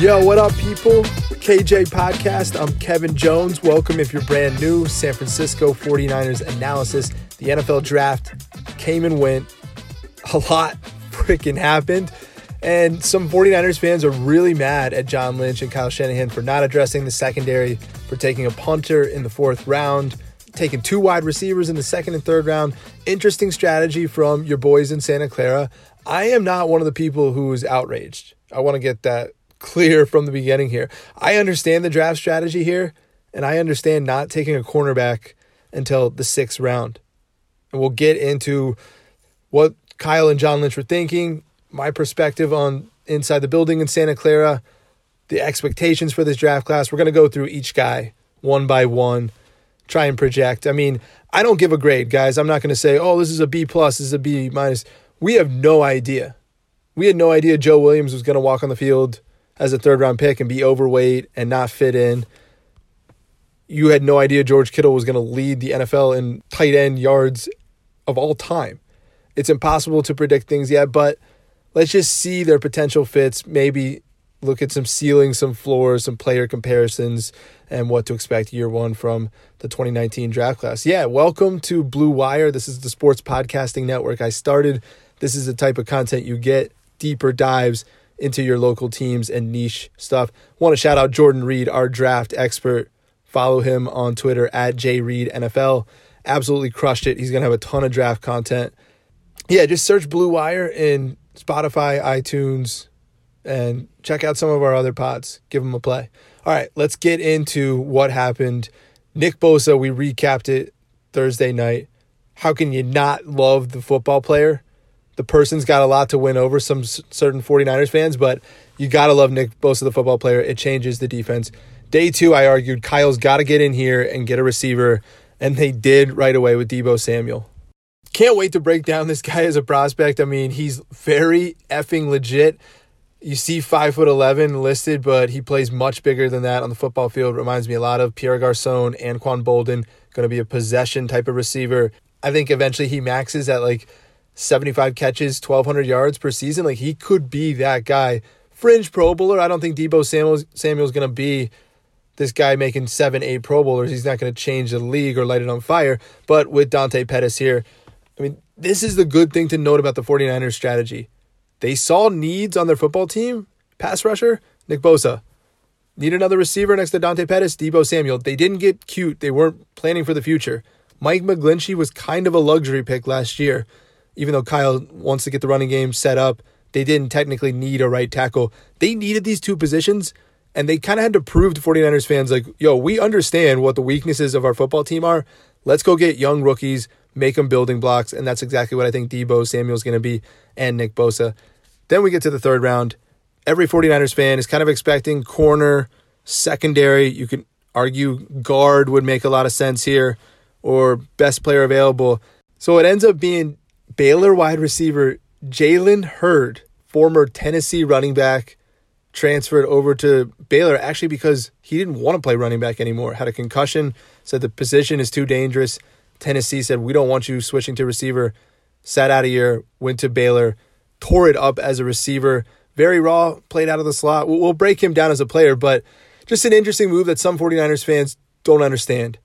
Yo, what up, people? KJ Podcast. I'm Kevin Jones. Welcome if you're brand new. San Francisco 49ers analysis. The NFL draft came and went. A lot freaking happened. And some 49ers fans are really mad at John Lynch and Kyle Shanahan for not addressing the secondary, for taking a punter in the fourth round, taking two wide receivers in the second and third round. Interesting strategy from your boys in Santa Clara. I am not one of the people who is outraged. I want to get that clear from the beginning here. I understand the draft strategy here, and I understand not taking a cornerback until the sixth round. And we'll get into what Kyle and John Lynch were thinking, my perspective on inside the building in Santa Clara, the expectations for this draft class. We're going to go through each guy one by one, try and project. I mean, I don't give a grade, guys. I'm not going to say, oh, this is a B plus, this is a B minus. We have no idea. We had no idea Joe Williams was going to walk on the field as a third round pick and be overweight and not fit in. You had no idea George Kittle was going to lead the NFL in tight end yards of all time. It's impossible to predict things yet, but let's just see their potential fits. Maybe look at some ceilings, some floors, some player comparisons, and what to expect year one from the 2019 draft class. Yeah, welcome to Blue Wire. This is the sports podcasting network I started. This is the type of content you get deeper dives into your local teams and niche stuff. Want to shout out Jordan Reed, our draft expert. Follow him on Twitter at JReedNFL. Absolutely crushed it. He's going to have a ton of draft content. Yeah, just search Blue Wire in Spotify, iTunes, and check out some of our other pods. Give them a play. All right, let's get into what happened. Nick Bosa, we recapped it Thursday night. How can you not love the football player? The person's got a lot to win over some certain 49ers fans, but you got to love Nick Bosa, the football player. It changes the defense. Day two, I argued Kyle's got to get in here and get a receiver, and they did right away with Deebo Samuel. Can't wait to break down this guy as a prospect. I mean, he's very effing legit. You see five foot eleven listed, but he plays much bigger than that on the football field. Reminds me a lot of Pierre Garcon, Anquan Boldin, Going to be a possession type of receiver. I think eventually he maxes at like 75 catches, 1,200 yards per season. Like he could be that guy. Fringe Pro Bowler. I don't think Deebo Samuel's, Samuel's going to be this guy making seven, eight Pro Bowlers. He's not going to change the league or light it on fire. But with Dante Pettis here, I mean, this is the good thing to note about the 49ers strategy. They saw needs on their football team. Pass rusher, Nick Bosa. Need another receiver next to Dante Pettis, Deebo Samuel. They didn't get cute. They weren't planning for the future. Mike McGlinchey was kind of a luxury pick last year even though Kyle wants to get the running game set up, they didn't technically need a right tackle. They needed these two positions, And they kind of had to prove to 49ers fans, like, yo, we understand what the weaknesses of our football team are. Let's go get young rookies, make them building blocks. And that's exactly what I think Deebo Samuel's going to be and Nick Bosa. Then we get to the third round. Every 49ers fan is kind of expecting corner, secondary. You could argue guard would make a lot of sense here, or best player available. So it ends up being Baylor wide receiver Jalen Hurd, former Tennessee running back, transferred over to Baylor actually because he didn't want to play running back anymore. Had a concussion, said the position is too dangerous. Tennessee said, We don't want you switching to receiver. Sat out a year, went to Baylor, tore it up as a receiver. Very raw, played out of the slot. We'll break him down as a player, but just an interesting move that some 49ers fans don't understand.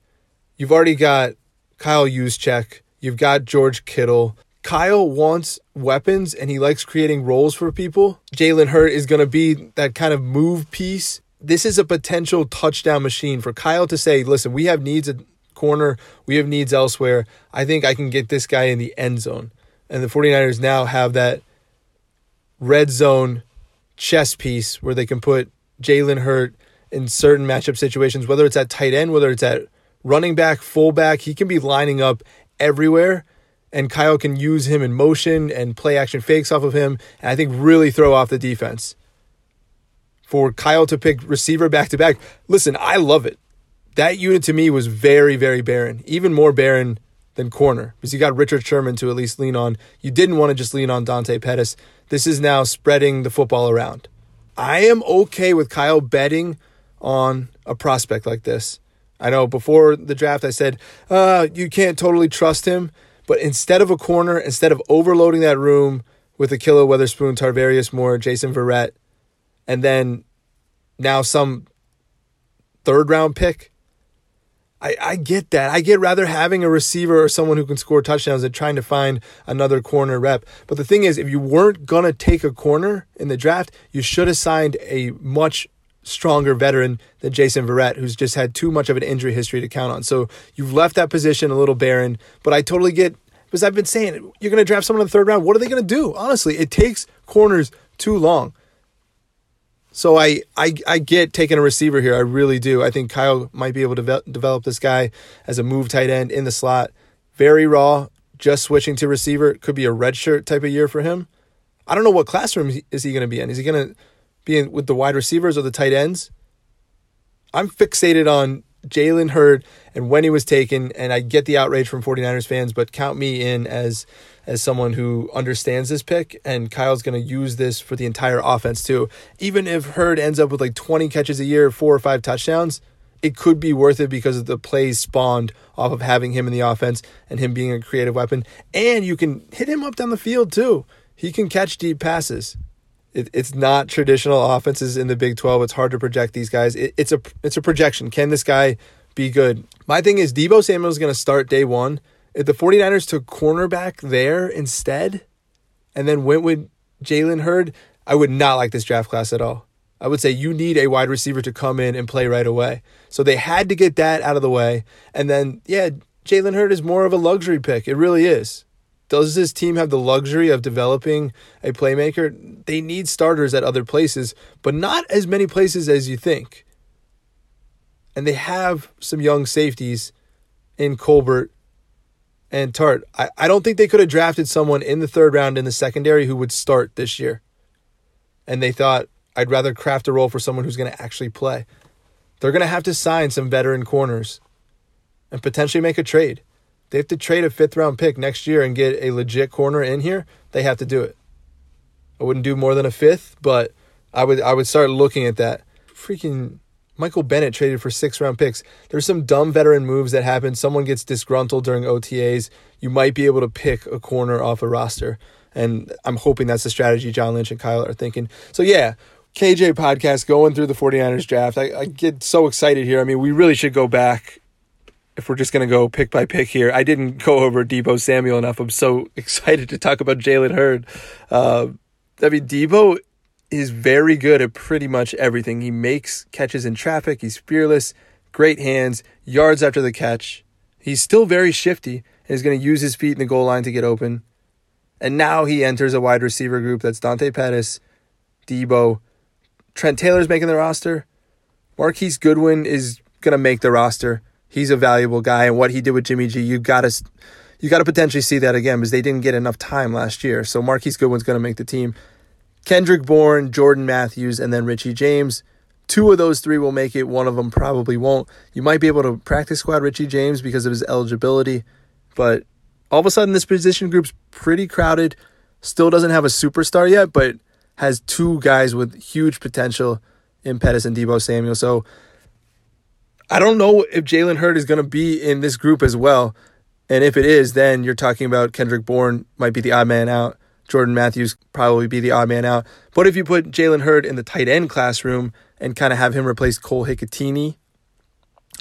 You've already got Kyle Juszczyk, you've got George Kittle, Kyle wants weapons and he likes creating roles for people. Jalen Hurd is going to be that kind of move piece. This is a potential touchdown machine for Kyle to say, listen, we have needs at corner, we have needs elsewhere. I think I can get this guy in the end zone. And the 49ers now have that red zone chess piece where they can put Jalen Hurd in certain matchup situations, whether it's at tight end, whether it's at running back, fullback. He can be lining up everywhere and Kyle can use him in motion and play action fakes off of him, and I think really throw off the defense. For Kyle to pick receiver back to back, listen, I love it. That unit to me was very, very barren, even more barren than corner because you got Richard Sherman to at least lean on. You didn't want to just lean on Dante Pettis. This is now spreading the football around. I am okay with Kyle betting on a prospect like this. I know before the draft I said, uh, you can't totally trust him. But instead of a corner, instead of overloading that room with Ahkello Witherspoon, Tarvarius Moore, Jason Verrett, and then now some third round pick, I, I get that. I get rather having a receiver or someone who can score touchdowns than trying to find another corner rep. But the thing is, if you weren't going to take a corner in the draft, you should have signed a much stronger veteran than Jason Verrett, who's just had too much of an injury history to count on. So you've left that position a little barren, but I totally get because I've been saying you're going to draft someone in the third round. What are they going to do? Honestly, it takes corners too long. So I, I I get taking a receiver here. I really do. I think Kyle might be able to ve- develop this guy as a move tight end in the slot. Very raw. Just switching to receiver could be a redshirt type of year for him. I don't know what classroom is he going to be in. Is he going to being with the wide receivers or the tight ends. I'm fixated on Jalen Hurd and when he was taken, and I get the outrage from 49ers fans, but count me in as as someone who understands this pick, and Kyle's going to use this for the entire offense too. Even if Hurd ends up with like 20 catches a year, four or five touchdowns, it could be worth it because of the plays spawned off of having him in the offense and him being a creative weapon. And you can hit him up down the field too. He can catch deep passes it, it's not traditional offenses in the Big 12. It's hard to project these guys. It, it's a it's a projection. Can this guy be good? My thing is Deebo Samuel is going to start day one. If the 49ers took cornerback there instead and then went with Jalen Hurd, I would not like this draft class at all. I would say you need a wide receiver to come in and play right away. So they had to get that out of the way. And then, yeah, Jalen Hurd is more of a luxury pick. It really is does this team have the luxury of developing a playmaker? They need starters at other places, but not as many places as you think. And they have some young safeties in Colbert and Tart. I, I don't think they could have drafted someone in the third round in the secondary who would start this year. And they thought, I'd rather craft a role for someone who's going to actually play. They're going to have to sign some veteran corners and potentially make a trade they have to trade a fifth round pick next year and get a legit corner in here, they have to do it. I wouldn't do more than a fifth, but I would I would start looking at that. Freaking Michael Bennett traded for six round picks. There's some dumb veteran moves that happen. Someone gets disgruntled during OTAs. You might be able to pick a corner off a roster. And I'm hoping that's the strategy John Lynch and Kyle are thinking. So, yeah, KJ podcast going through the 49ers draft. I, I get so excited here. I mean, we really should go back if we're just going to go pick by pick here, I didn't go over Deebo Samuel enough. I'm so excited to talk about Jalen Hurd. Uh, I mean, Deebo is very good at pretty much everything. He makes catches in traffic. He's fearless, great hands, yards after the catch. He's still very shifty and is going to use his feet in the goal line to get open. And now he enters a wide receiver group that's Dante Pettis, Deebo, Trent Taylor's making the roster. Marquise Goodwin is going to make the roster. He's a valuable guy, and what he did with Jimmy G, you got to you got to potentially see that again because they didn't get enough time last year. So Marquise Goodwin's going to make the team. Kendrick Bourne, Jordan Matthews, and then Richie James. Two of those three will make it. One of them probably won't. You might be able to practice squad Richie James because of his eligibility, but all of a sudden this position group's pretty crowded. Still doesn't have a superstar yet, but has two guys with huge potential in Pettis and Deebo Samuel. So I don't know if Jalen Hurd is going to be in this group as well. And if it is, then you're talking about Kendrick Bourne might be the odd man out. Jordan Matthews probably be the odd man out. But if you put Jalen Hurd in the tight end classroom and kind of have him replace Cole Hikutini,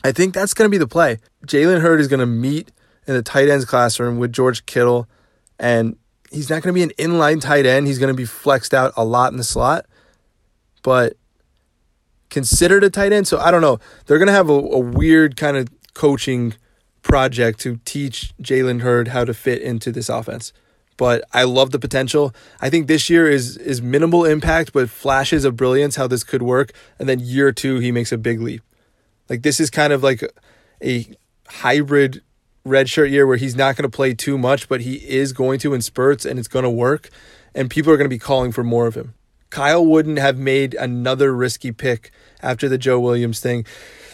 I think that's going to be the play. Jalen Hurd is going to meet in the tight ends classroom with George Kittle, and he's not going to be an inline tight end. He's going to be flexed out a lot in the slot, but considered a tight end. So I don't know. They're going to have a, a weird kind of coaching project to teach Jalen Hurd how to fit into this offense. But I love the potential. I think this year is is minimal impact, but flashes of brilliance how this could work. And then year two, he makes a big leap. Like this is kind of like a hybrid redshirt year where he's not going to play too much, but he is going to in spurts and it's going to work. And people are going to be calling for more of him. Kyle wouldn't have made another risky pick after the Joe Williams thing.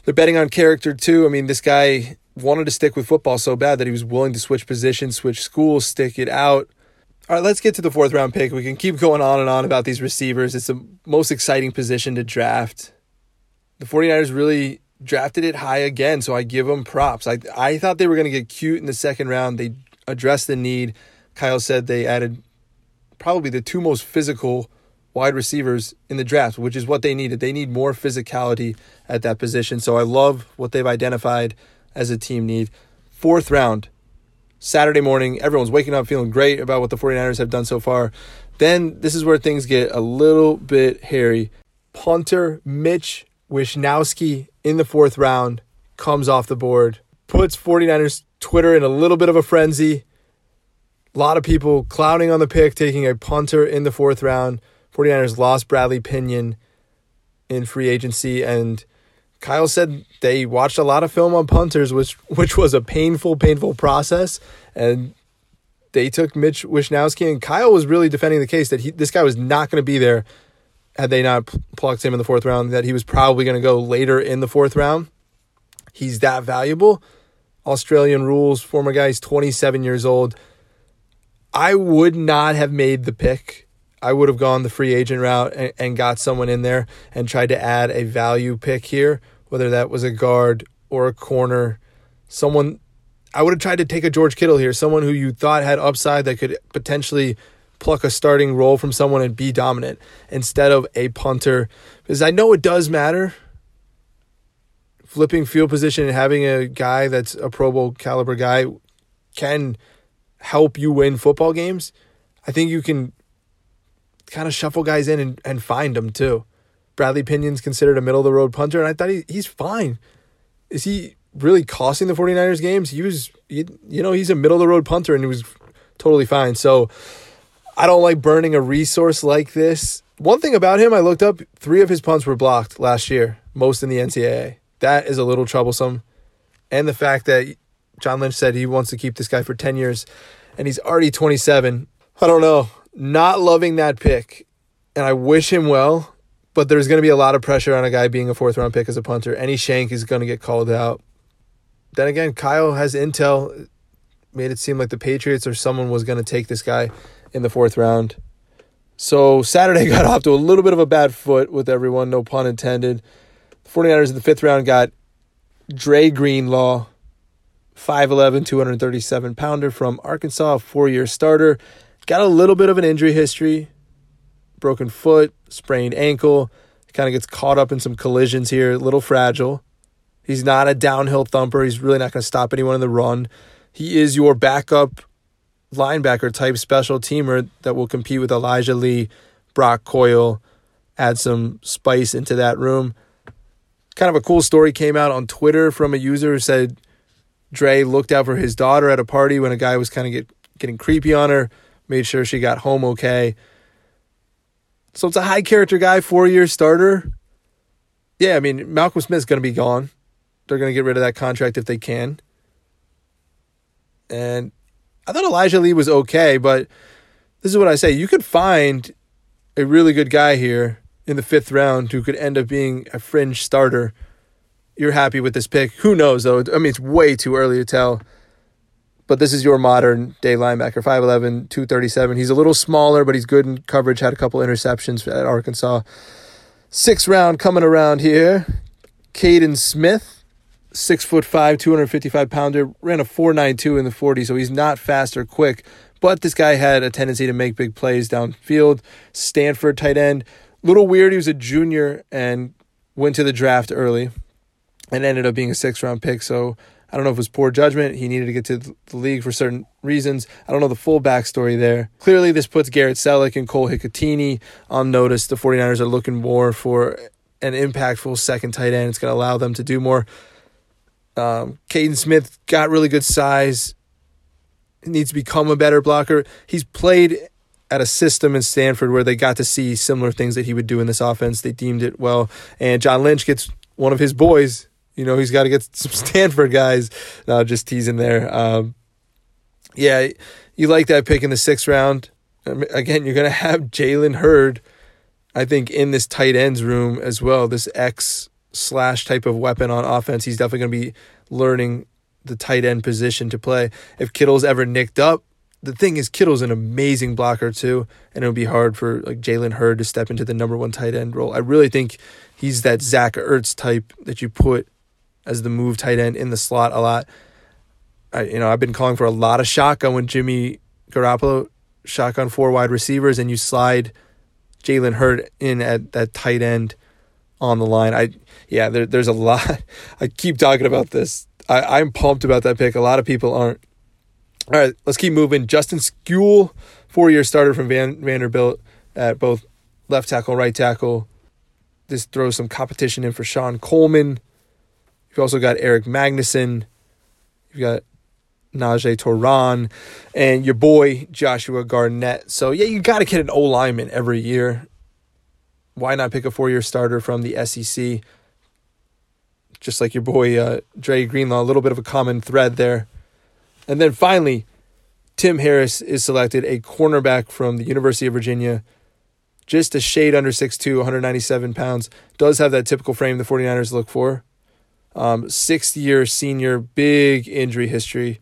They're betting on character too. I mean, this guy wanted to stick with football so bad that he was willing to switch positions, switch schools, stick it out. All right, let's get to the fourth round pick. We can keep going on and on about these receivers. It's the most exciting position to draft. The 49ers really drafted it high again, so I give them props. I I thought they were going to get cute in the second round. They addressed the need. Kyle said they added probably the two most physical wide receivers in the draft, which is what they needed. They need more physicality at that position. So I love what they've identified as a team need. Fourth round, Saturday morning, everyone's waking up feeling great about what the 49ers have done so far. Then this is where things get a little bit hairy. Punter Mitch Wishnowsky in the fourth round comes off the board, puts 49ers Twitter in a little bit of a frenzy. A lot of people clowning on the pick, taking a punter in the fourth round. 49ers lost Bradley Pinion in free agency, and Kyle said they watched a lot of film on punters, which which was a painful, painful process, and they took Mitch Wishnowsky, and Kyle was really defending the case that he this guy was not going to be there had they not plucked him in the fourth round, that he was probably going to go later in the fourth round. He's that valuable. Australian rules, former guy, he's 27 years old. I would not have made the pick. I would have gone the free agent route and, and got someone in there and tried to add a value pick here, whether that was a guard or a corner. Someone, I would have tried to take a George Kittle here, someone who you thought had upside that could potentially pluck a starting role from someone and be dominant instead of a punter. Because I know it does matter. Flipping field position and having a guy that's a Pro Bowl caliber guy can help you win football games. I think you can kind of shuffle guys in and, and find them too. Bradley Pinion's considered a middle of the road punter, and I thought he, he's fine. Is he really costing the 49ers games? He was, you know, he's a middle of the road punter and he was totally fine. So I don't like burning a resource like this. One thing about him, I looked up, three of his punts were blocked last year, most in the NCAA. That is a little troublesome. And the fact that John Lynch said he wants to keep this guy for 10 years and he's already 27. I don't know. Not loving that pick. And I wish him well, but there's going to be a lot of pressure on a guy being a fourth round pick as a punter. Any shank is going to get called out. Then again, Kyle has intel, made it seem like the Patriots or someone was going to take this guy in the fourth round. So Saturday got off to a little bit of a bad foot with everyone, no pun intended. The 49ers in the fifth round got Dre Greenlaw, 5'11, 237 pounder from Arkansas, four year starter. Got a little bit of an injury history broken foot, sprained ankle. Kind of gets caught up in some collisions here, a little fragile. He's not a downhill thumper. He's really not going to stop anyone in the run. He is your backup linebacker type special teamer that will compete with Elijah Lee, Brock Coyle, add some spice into that room. Kind of a cool story came out on Twitter from a user who said Dre looked out for his daughter at a party when a guy was kind of get, getting creepy on her, made sure she got home okay. So it's a high character guy, four year starter. yeah, I mean, Malcolm Smith's going to be gone. They're going to get rid of that contract if they can. And I thought Elijah Lee was okay, but this is what I say. You could find a really good guy here in the fifth round who could end up being a fringe starter. You're happy with this pick. Who knows, though? I mean, it's way too early to tell. But this is your modern day linebacker, 5'11, 237. He's a little smaller, but he's good in coverage, had a couple interceptions at Arkansas. Sixth round coming around here. Kaden Smith, six foot five, 255 pounder, ran a 492 in the 40, so he's not fast or quick. But this guy had a tendency to make big plays downfield. Stanford tight end. Little weird, he was a junior and went to the draft early and ended up being a six round pick. So I don't know if it was poor judgment. He needed to get to the league for certain reasons. I don't know the full backstory there. Clearly, this puts Garrett Celek and Cole Hikutini on notice. The 49ers are looking more for an impactful second tight end. It's going to allow them to do more. Um, Kaden Smith got really good size. He needs to become a better blocker. He's played at a system in Stanford where they got to see similar things that he would do in this offense. They deemed it well. And John Lynch gets one of his boys you know, he's got to get some Stanford guys. No, just teasing there. Um, yeah, you like that pick in the sixth round. Again, you're going to have Jalen Hurd, I think, in this tight ends room as well. This X slash type of weapon on offense. He's definitely going to be learning the tight end position to play. If Kittle's ever nicked up, the thing is, Kittle's an amazing blocker too, and it would be hard for like Jalen Hurd to step into the number one tight end role. I really think he's that Zach Ertz type that you put as the move tight end in the slot a lot. I, you know, I've been calling for a lot of shotgun when Jimmy Garoppolo shotgun four wide receivers, and you slide Jalen Hurd in at that tight end on the line. I yeah, there, there's a lot. I keep talking about this. I, I'm pumped about that pick. A lot of people aren't. All right, let's keep moving. Justin Skule, four year starter from Van, Vanderbilt at both left tackle, right tackle. This throws some competition in for Shon Coleman. You've also got Erik Magnuson. You've got Najee Toran and your boy Joshua Garnett. So yeah, you got to get an O lineman every year. Why not pick a four-year starter from the SEC? Just like your boy uh, Dre Greenlaw, a little bit of a common thread there. And then finally, Tim Harris is selected, a cornerback from the University of Virginia. Just a shade under 6'2, 197 pounds. Does have that typical frame the 49ers look for. Um, sixth year senior, big injury history.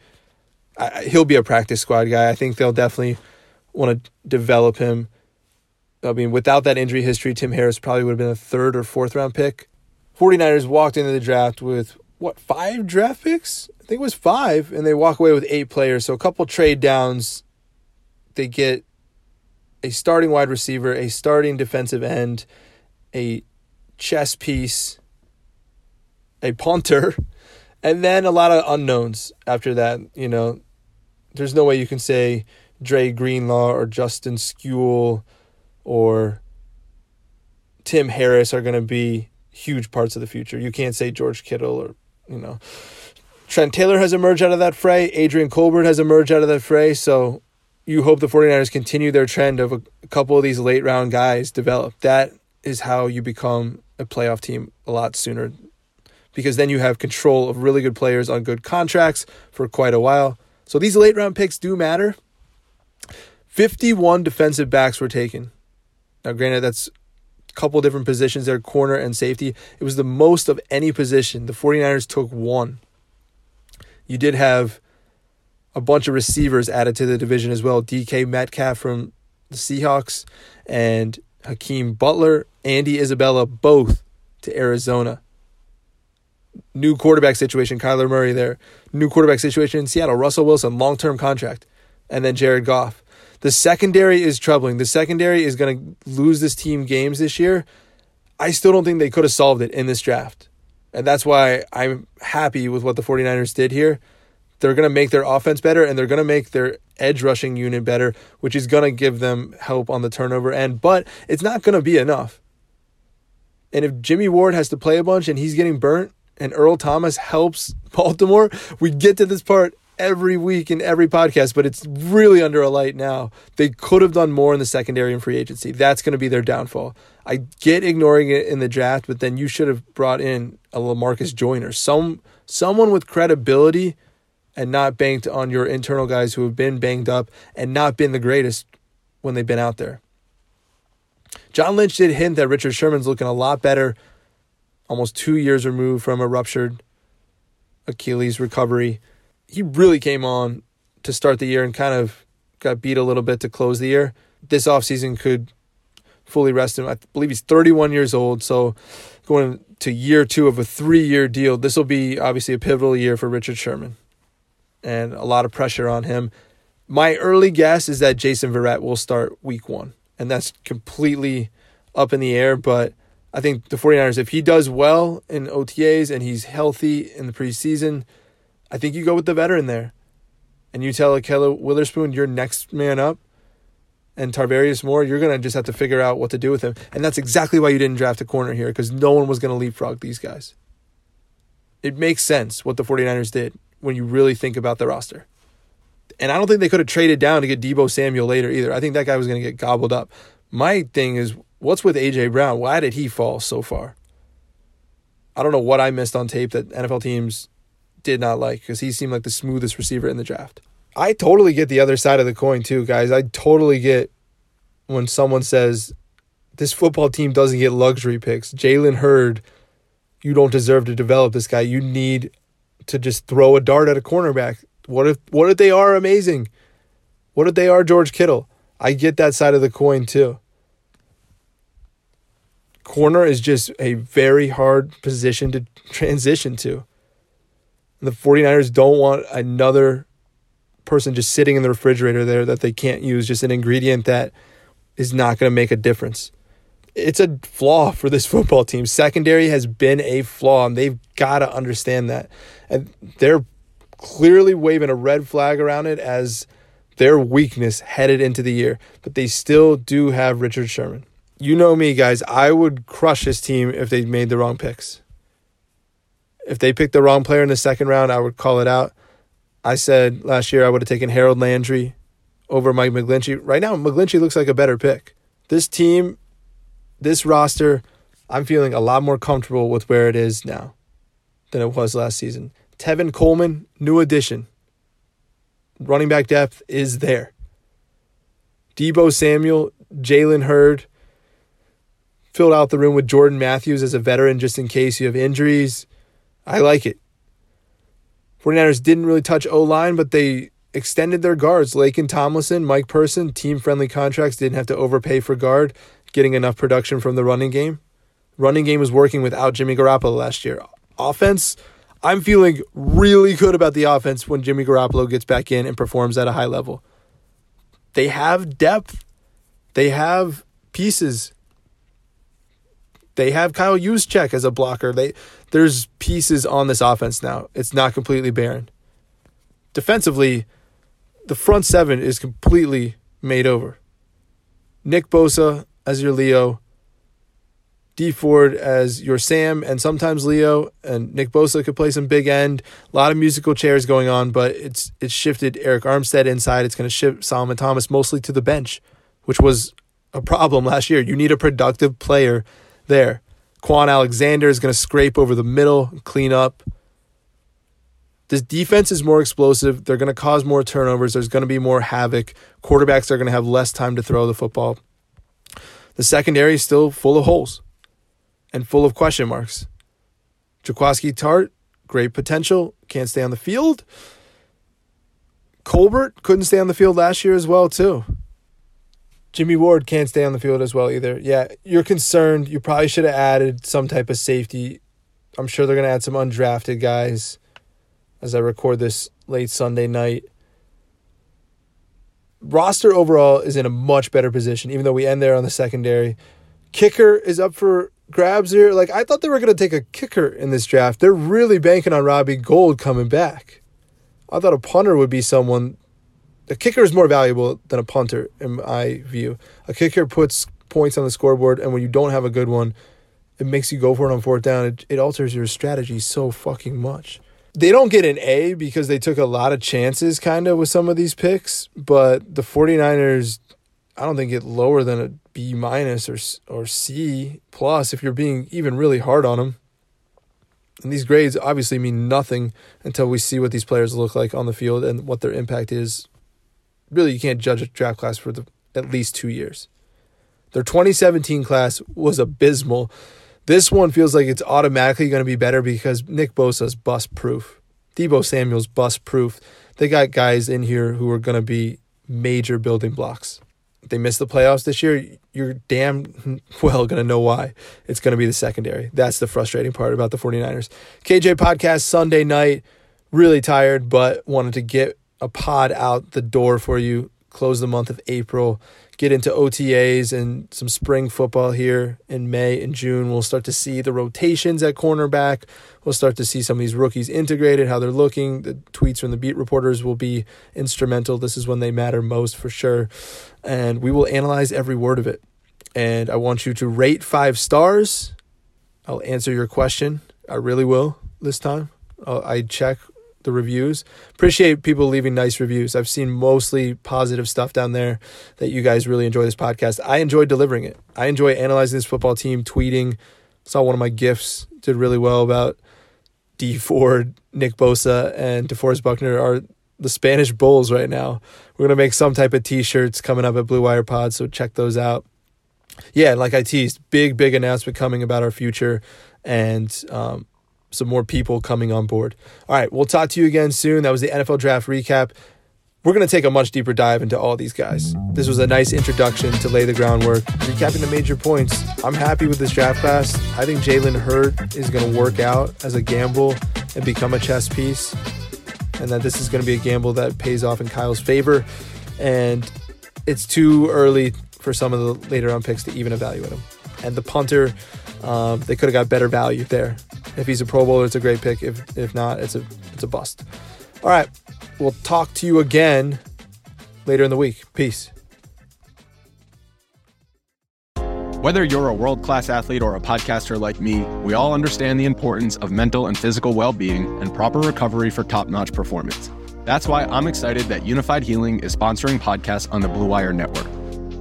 I, he'll be a practice squad guy. I think they'll definitely want to develop him. I mean, without that injury history, Tim Harris probably would have been a third or fourth round pick. 49ers walked into the draft with what, five draft picks? I think it was five, and they walk away with eight players. So a couple trade downs. They get a starting wide receiver, a starting defensive end, a chess piece, a punter, and then a lot of unknowns after that. You know, there's no way you can say Dre Greenlaw or Justin Skule or Tim Harris are going to be huge parts of the future. You can't say George Kittle or, you know, Trent Taylor has emerged out of that fray. Adrian Colbert has emerged out of that fray. So you hope the 49ers continue their trend of a, a couple of these late round guys develop. That is how you become a playoff team a lot sooner because then you have control of really good players on good contracts for quite a while. So these late round picks do matter. 51 defensive backs were taken. Now, granted, that's a couple different positions there corner and safety. It was the most of any position. The 49ers took one. You did have a bunch of receivers added to the division as well. DK Metcalf from the Seahawks and Hakeem Butler, Andy Isabella, both to Arizona new quarterback situation, Kyler Murray there. New quarterback situation in Seattle, Russell Wilson, long term contract. And then Jared Goff. The secondary is troubling. The secondary is going to lose this team games this year. I still don't think they could have solved it in this draft. And that's why I'm happy with what the 49ers did here. They're going to make their offense better and they're going to make their edge rushing unit better, which is going to give them help on the turnover end, but it's not going to be enough. And if Jimmy Ward has to play a bunch and he's getting burnt, and Earl Thomas helps Baltimore, we get to this part every week in every podcast, but it's really under a light now. They could have done more in the secondary and free agency. That's going to be their downfall. I get ignoring it in the draft, but then you should have brought in a Lamarcus Joyner, some someone with credibility and not banked on your internal guys who have been banged up and not been the greatest when they've been out there. John Lynch did hint that Richard Sherman's looking a lot better, almost two years removed from a ruptured Achilles recovery. He really came on to start the year and kind of got beat a little bit to close the year. This offseason could fully rest him. I believe he's 31 years old, so going to year two of a three year deal, this will be obviously a pivotal year for Richard Sherman and a lot of pressure on him. My early guess is that Jason Verrett will start week one, and that's completely up in the air, but I think the 49ers, if he does well in OTAs and he's healthy in the preseason, I think you go with the veteran there. And you tell Ahkello Witherspoon, you're next man up. And Tarvarius Moore, you're going to just have to figure out what to do with him. And that's exactly why you didn't draft a corner here, because no one was going to leapfrog these guys. It makes sense what the 49ers did when you really think about the roster. And I don't think they could have traded down to get Deebo Samuel later either. I think that guy was going to get gobbled up. My thing is, what's with AJ Brown? Why did he fall so far? I don't know what I missed on tape that NFL teams did not like because he seemed like the smoothest receiver in the draft. I totally get the other side of the coin too, guys. I totally get when someone says this football team doesn't get luxury picks. Jalen Hurd, you don't deserve to develop this guy. You need to just throw a dart at a cornerback. What if what if they are amazing? What if they are George Kittle? I get that side of the coin too. Corner is just a very hard position to transition to. The 49ers don't want another person just sitting in the refrigerator there that they can't use, just an ingredient that is not going to make a difference. It's a flaw for this football team. Secondary has been a flaw, and they've got to understand that. And they're clearly waving a red flag around it as their weakness headed into the year. But they still do have Richard Sherman. You know me, guys. I would crush this team if they made the wrong picks. If they picked the wrong player in the second round, I would call it out. I said last year I would have taken Harold Landry over Mike McGlinchey. Right now, McGlinchey looks like a better pick. This team, this roster, I'm feeling a lot more comfortable with where it is now than it was last season. Tevin Coleman, new addition. Running back depth is there. Deebo Samuel, Jalen Hurd filled out the room with Jordan Matthews as a veteran just in case you have injuries. I like it. 49ers didn't really touch O line, but they extended their guards. Laken Tomlinson, Mike Person, team friendly contracts, didn't have to overpay for guard, getting enough production from the running game. Running game was working without Jimmy Garoppolo last year. Offense, I'm feeling really good about the offense when Jimmy Garoppolo gets back in and performs at a high level. They have depth, they have pieces. They have Kyle Juszczyk as a blocker. They there's pieces on this offense now. It's not completely barren. Defensively, the front seven is completely made over. Nick Bosa as your Leo, Dee Ford as your Sam, and sometimes Leo and Nick Bosa could play some big end. A lot of musical chairs going on, but it's it's shifted Arik Armstead inside. It's going to shift Solomon Thomas mostly to the bench, which was a problem last year. You need a productive player there. Kwon Alexander is going to scrape over the middle, clean up. This defense is more explosive. They're going to cause more turnovers. There's going to be more havoc. Quarterbacks are going to have less time to throw the football. The secondary is still full of holes and full of question marks. Jaquiski Tart, great potential, can't stay on the field. Colbert couldn't stay on the field last year as well, too. Jimmy Ward can't stay on the field as well either. Yeah, you're concerned. You probably should have added some type of safety. I'm sure they're going to add some undrafted guys as I record this late Sunday night. Roster overall is in a much better position, even though we end there on the secondary. Kicker is up for grabs here. Like, I thought they were going to take a kicker in this draft. They're really banking on Robbie Gould coming back. I thought a punter would be someone a kicker is more valuable than a punter in my view. A kicker puts points on the scoreboard, and when you don't have a good one, it makes you go for it on fourth down. It, it alters your strategy so fucking much. they don't get an A because they took a lot of chances kind of with some of these picks, but the 49ers I don't think get lower than a B minus or or C plus if you're being even really hard on them. And these grades obviously mean nothing until we see what these players look like on the field and what their impact is. Really, you can't judge a draft class for the, at least two years. Their 2017 class was abysmal. This one feels like it's automatically going to be better because Nick Bosa's bust proof. Deebo Samuel's bust proof. They got guys in here who are going to be major building blocks. They missed the playoffs this year. You're damn well going to know why. It's going to be the secondary. That's the frustrating part about the 49ers. KJ podcast Sunday night. Really tired, but wanted to get a pod out the door for you. Close the month of April get into OTAs and some spring football here in May and June. We'll start to see the rotations at cornerback. We'll start to see some of these rookies integrated, how they're looking. The tweets from the beat reporters will be instrumental. This is when they matter most for sure. And we will analyze every word of it. And I want you to rate five stars. I'll answer your question. I really will this time. I check the reviews. Appreciate people leaving nice reviews. I've seen mostly positive stuff down there that you guys really enjoy this podcast. I enjoy delivering it. I enjoy analyzing this football team, tweeting. Saw one of my gifts did really well about Dee Ford, Nick Bosa, and DeForest Buckner are the Spanish Bulls right now. We're gonna make some type of t-shirts coming up at Blue Wire Pod, so check those out. Yeah, like I teased, big big announcement coming about our future, and um, some more people coming on board. All right, we'll talk to you again soon. That was the NFL draft recap. We're going to take a much deeper dive into all these guys. This was a nice introduction to lay the groundwork, recapping the major points. I'm happy with this draft class. I think Jalen Hurd is going to work out as a gamble and become a chess piece, and that this is going to be a gamble that pays off in Kyle's favor. And it's too early for some of the later round picks to even evaluate him. And the punter, um, they could have got better value there. If he's a Pro Bowler, it's a great pick. If if not, it's a it's a bust. All right, we'll talk to you again later in the week. Peace. Whether you're a world class athlete or a podcaster like me, we all understand the importance of mental and physical well being and proper recovery for top notch performance. That's why I'm excited that Unifyd Healing is sponsoring podcasts on the Blue Wire Network.